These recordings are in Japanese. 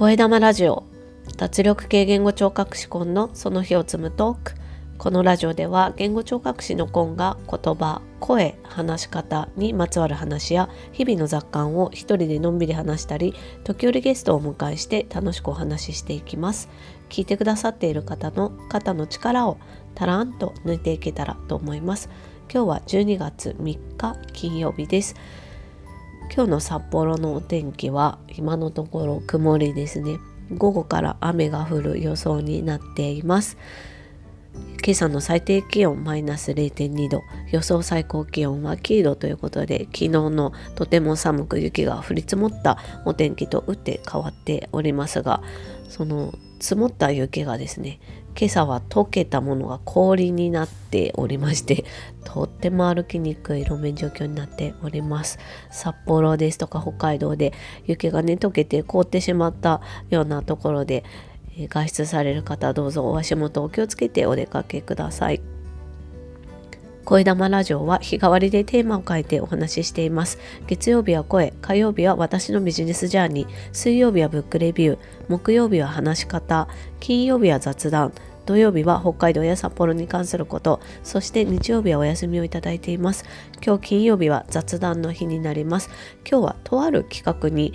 声玉ラジオ。脱力系言語聴覚士コンのその日を積むトーク。このラジオでは言語聴覚士のコンが言葉声話し方にまつわる話や日々の雑感を一人でのんびり話したり時折ゲストをお迎えして楽しくお話ししていきます。聞いてくださっている方の肩の力をたらんと抜いていけたらと思います。今日は12月3日金曜日です。今日の札幌のお天気は今のところ曇りですね。午後から雨が降る予想になっています。今朝の最低気温マイナス0.2度。予想最高気温は9度ということで昨日のとても寒く雪が降り積もったお天気と打って変わっておりますがその積もった雪がですね今朝は溶けたものが氷になっておりましてとっても歩きにくい路面状況になっております。札幌ですとか北海道で雪がね溶けて凍ってしまったようなところで外出される方どうぞお足元お気をつけてお出かけください。声玉ラジオは日替わりでテーマを変えてお話ししています。月曜日は声、火曜日は私のビジネスジャーニー、水曜日はブックレビュー、木曜日は話し方、金曜日は雑談、土曜日は北海道や札幌に関すること、そして日曜日はお休みをいただいています。今日金曜日は雑談の日になります。今日はとある企画に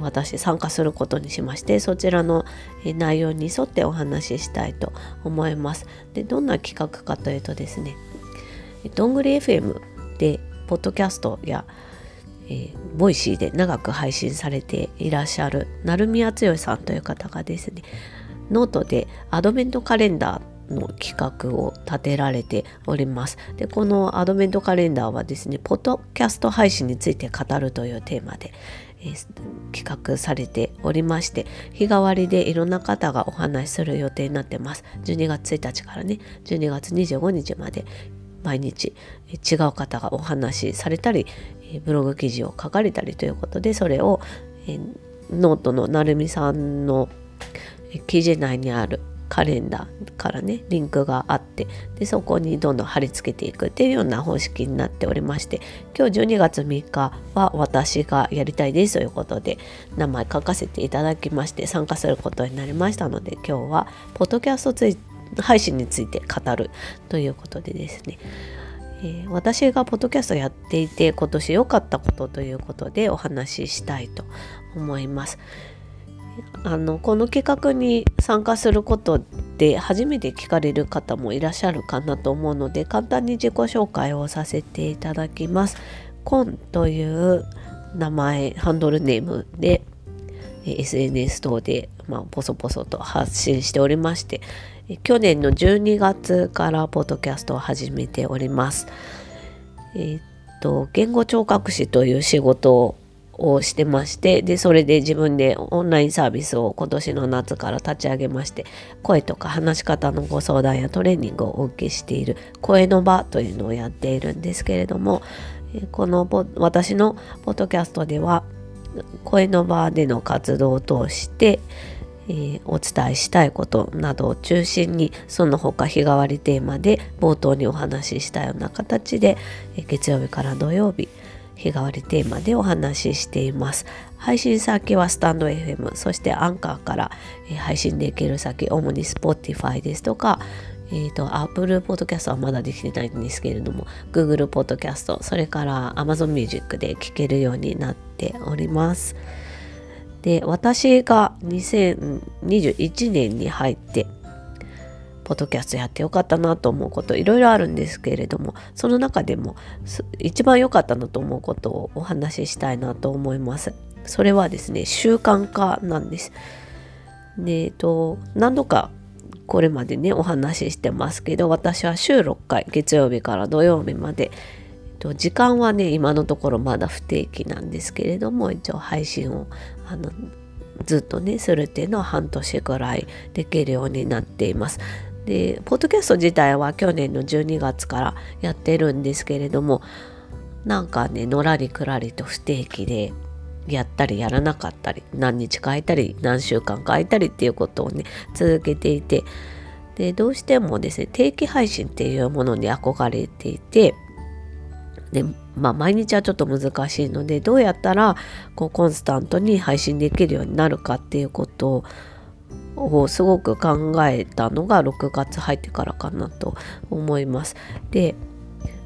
私参加することにしましてそちらの内容に沿ってお話ししたいと思います。でどんな企画かというとですねどんぐり FM でポッドキャストや、えー、 Voicy で長く配信されていらっしゃる成宮剛さんという方がですねノートでアドベントカレンダーの企画を立てられております。で、このアドベントカレンダーはですね、ポッドキャスト配信について語るというテーマで、企画されておりまして、日替わりでいろんな方がお話しする予定になってます。12月1日からね、12月25日まで毎日違う方がお話しされたりブログ記事を書かれたりということでそれをノートのなるみさんの記事内にあるカレンダーからねリンクがあってでそこにどんどん貼り付けていくっていうような方式になっておりまして今日12月3日は私がやりたいですということで名前書かせていただきまして参加することになりましたので今日はポッドキャストつ配信について語るということでですね、え、私がポッドキャストやっていて今年良かったことということでお話ししたいと思います。あのこの企画に参加することで初めて聞かれる方もいらっしゃるかなと思うので簡単に自己紹介をさせていただきます。コンという名前ハンドルネームで SNS 等で、まあ、ポソポソと発信しておりまして去年の12月からポッドキャストを始めております。え、っと言語聴覚士という仕事ををしてましてでそれで自分でオンラインサービスを今年の夏から立ち上げまして声とか話し方のご相談やトレーニングをお受けしている声の場というのをやっているんですけれどもこの私のポッドキャストでは声の場での活動を通してえ、お伝えしたいことなどを中心にその他日替わりテーマで冒頭にお話ししたような形で、え、月曜日から土曜日日替わりテーマでお話ししています。配信先はスタンド FM、そしてアンカーから、配信できる先、主に Spotify ですとか、えっ、ー、と、Apple Podcast はまだできてないんですけれども、Google Podcast、それから Amazon Music で聴けるようになっております。で私が2021年に入ってポッドキャストやってよかったなと思うこといろいろあるんですけれどもその中でも一番良かったなと思うことをお話ししたいなと思いますそれはですね習慣化なんですでえっと何度かこれまでねお話ししてますけど私は週6回月曜日から土曜日まで時間はね今のところまだ不定期なんですけれども一応配信をあのずっとねするっていうのは半年ぐらいできるようになっています。でポッドキャスト自体は去年の12月からやってるんですけれどもなんかねのらりくらりと不定期でやったりやらなかったり何日変えたり何週間変えたりっていうことをね続けていてでどうしてもですね定期配信っていうものに憧れていてでまあ毎日はちょっと難しいのでどうやったらこうコンスタントに配信できるようになるかっていうことをすごく考えたのが6月入ってからかなと思います。で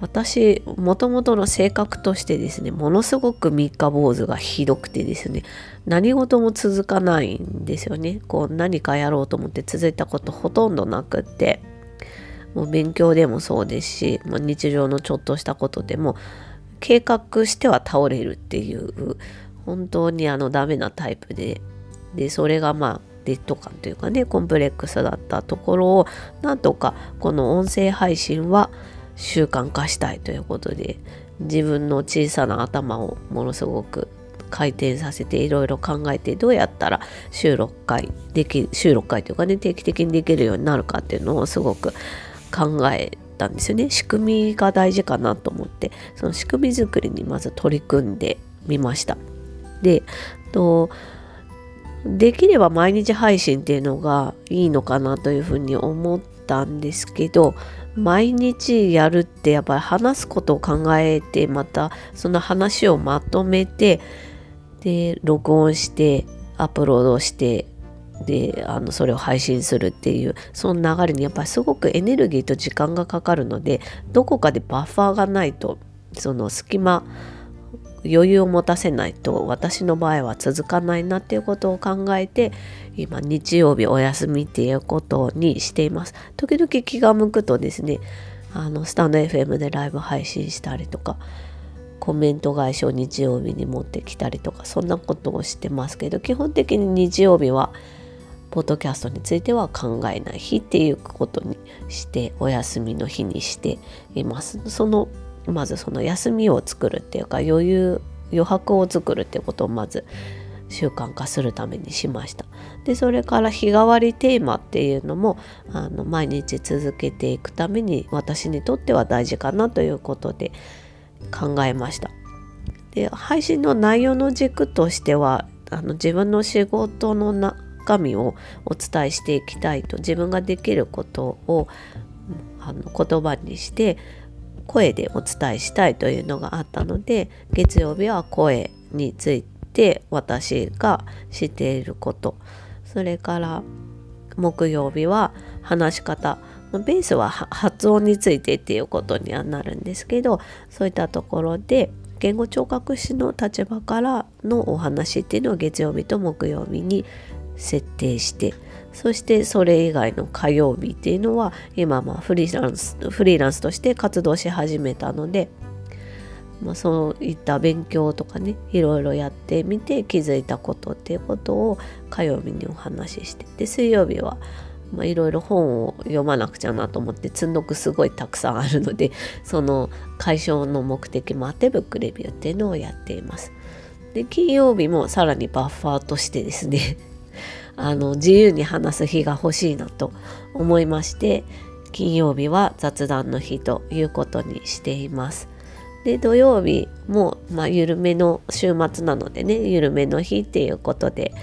私もともとの性格としてですねものすごく三日坊主がひどくてですね何事も続かないんですよねこう何かやろうと思って続いたことほとんどなくってもう勉強でもそうですし、まあ、日常のちょっとしたことでも計画しては倒れるっていう本当にあのダメなタイプででそれがまあデッド感というかねコンプレックスだったところをなんとかこの音声配信は習慣化したいということで自分の小さな頭をものすごく回転させていろいろ考えてどうやったら週6回でき週6回というかね定期的にできるようになるかっていうのをすごく考えたんですよね。仕組みが大事かなと思って。その仕組み作りにまず取り組んでみました。でとできれば毎日配信っていうのがいいのかなというふうに思ったんですけど毎日やるってやっぱり話すことを考えてまたその話をまとめてで録音してアップロードしてであのそれを配信するっていうその流れにやっぱりすごくエネルギーと時間がかかるのでどこかでバッファーがないとその隙間余裕を持たせないと私の場合は続かないなっていうことを考えて今日曜日お休みっていうことにしています。時々気が向くとですねあのスタンド FM でライブ配信したりとかコメント返しを日曜日に持ってきたりとかそんなことをしてますけど基本的に日曜日はポッドキャストについては考えない日っていうことにしてお休みの日にしています。そのまずその休みを作るっていうか余裕余白を作るっていうことをまず習慣化するためにしました。でそれから日替わりテーマっていうのもあの毎日続けていくために私にとっては大事かなということで考えました。で配信の内容の軸としてはあの自分の仕事の中身をお伝えしていきたいと自分ができることをあの言葉にして声でお伝えしたいというのがあったので月曜日は声について私が知っていること。それから木曜日は話し方。ベースは発音についてっていうことにはなるんですけどそういったところで言語聴覚士の立場からのお話っていうのを月曜日と木曜日に設定してそしてそれ以外の火曜日っていうのは今まフリーランスフリーランスとして活動し始めたので、まあ、そういった勉強とかねいろいろやってみて気づいたことっていうことを火曜日にお話ししてで水曜日はまあ、いろいろ本を読まなくちゃなと思って積んどくすごいたくさんあるので その解消の目的もあってブックレビューっていうのをやっています。で金曜日もさらにバッファーとしてですねあの自由に話す日が欲しいなと思いまして金曜日は雑談の日ということにしています。で土曜日も、まあ、緩めの週末なのでね緩めの日っていうことで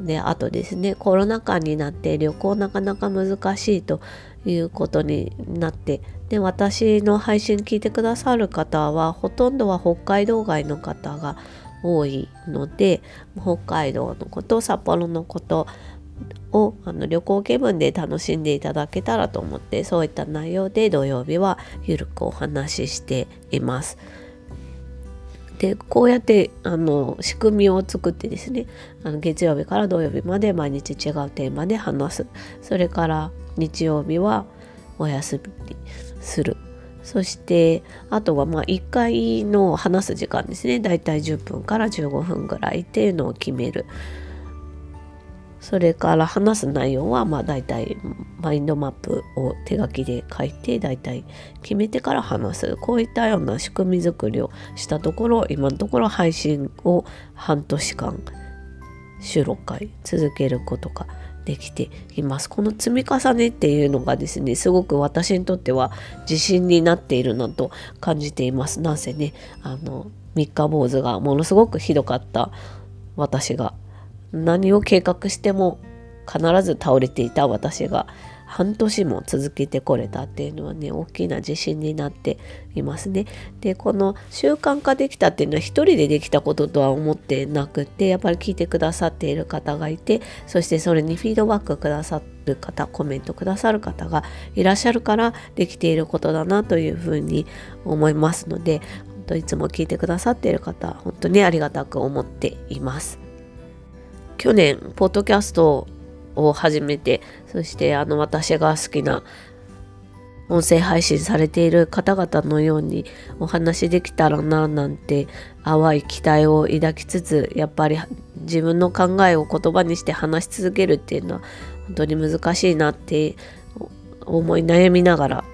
であとですねコロナ禍になって旅行なかなか難しいということになってで私の配信聞いてくださる方はほとんどは北海道外の方が多いので北海道のこと札幌のことをあの旅行気分で楽しんでいただけたらと思ってそういった内容で土曜日はゆるくお話ししています。でこうやってあの仕組みを作ってですねあの月曜日から土曜日まで毎日違うテーマで話すそれから日曜日はお休みにするそしてあとはまあ1回の話す時間ですね。だいたい10分から15分ぐらいっていうのを決める。それから話す内容はまあ大体マインドマップを手書きで書いて大体決めてから話す。こういったような仕組み作りをしたところ今のところ配信を半年間週6回続けることができています。この積み重ねっていうのがですねすごく私にとっては自信になっているなと感じています。なんせねあの三日坊主がものすごくひどかった私が何を計画しても必ず倒れていた私が半年も続けてこれたっていうのはね大きな自信になっていますね。でこの習慣化できたっていうのは一人でできたこととは思ってなくてやっぱり聞いてくださっている方がいてそしてそれにフィードバックくださる方コメントくださる方がいらっしゃるからできていることだなというふうに思いますので本当いつも聞いてくださっている方本当にありがたく思っています。去年ポッドキャストを始めてそしてあの私が好きな音声配信されている方々のようにお話できたらななんて淡い期待を抱きつつやっぱり自分の考えを言葉にして話し続けるっていうのは本当に難しいなって思い悩みながら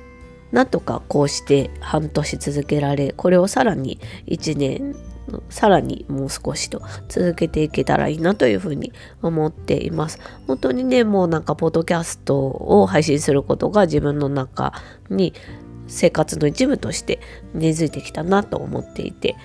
なんとかこうして半年続けられこれをさらに1年さらにもう少しと続けていけたらいいなというふうに思っています。本当にね、もうなんかポッドキャストを配信することが自分の中に生活の一部として根付いてきたなと思っていて、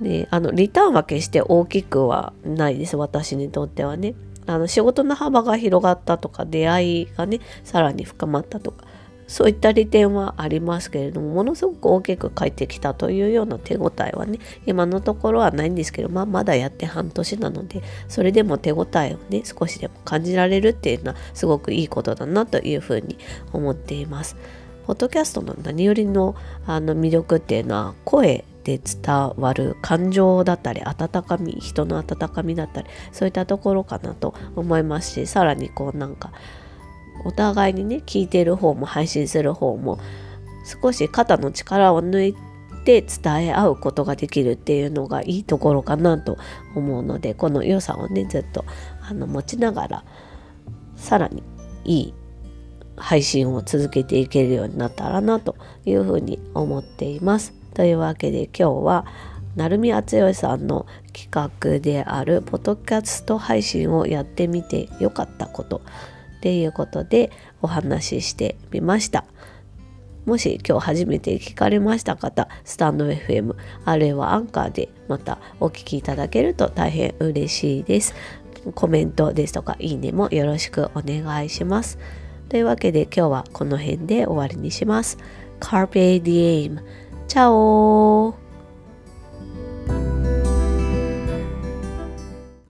であのリターンは決して大きくはないです、私にとってはね。あの仕事の幅が広がったとか出会いがねさらに深まったとかそういった利点はありますけれどもものすごく大きく帰ってきたというような手応えはね今のところはないんですけど、まあ、まだやって半年なのでそれでも手応えをね少しでも感じられるっていうのはすごくいいことだなというふうに思っています。ポッドキャストの何よりのあの魅力っていうのは声で伝わる感情だったり温かみ人の温かみだったりそういったところかなと思いますしさらにこうなんかお互いにね聞いてる方も配信する方も少し肩の力を抜いて伝え合うことができるっていうのがいいところかなと思うのでこの良さをねずっとあの持ちながらさらにいい配信を続けていけるようになったらなというふうに思っています。というわけで今日は成海敦義さんの企画であるポッドキャスト配信をやってみてよかったことていうことでお話ししてみました。もし今日初めて聞かれました方、スタンド FM、あるいはアンカーでまたお聞きいただけると大変嬉しいです。コメントですとかいいねもよろしくお願いします。というわけで今日はこの辺で終わりにします。Carpe Diem。チャオ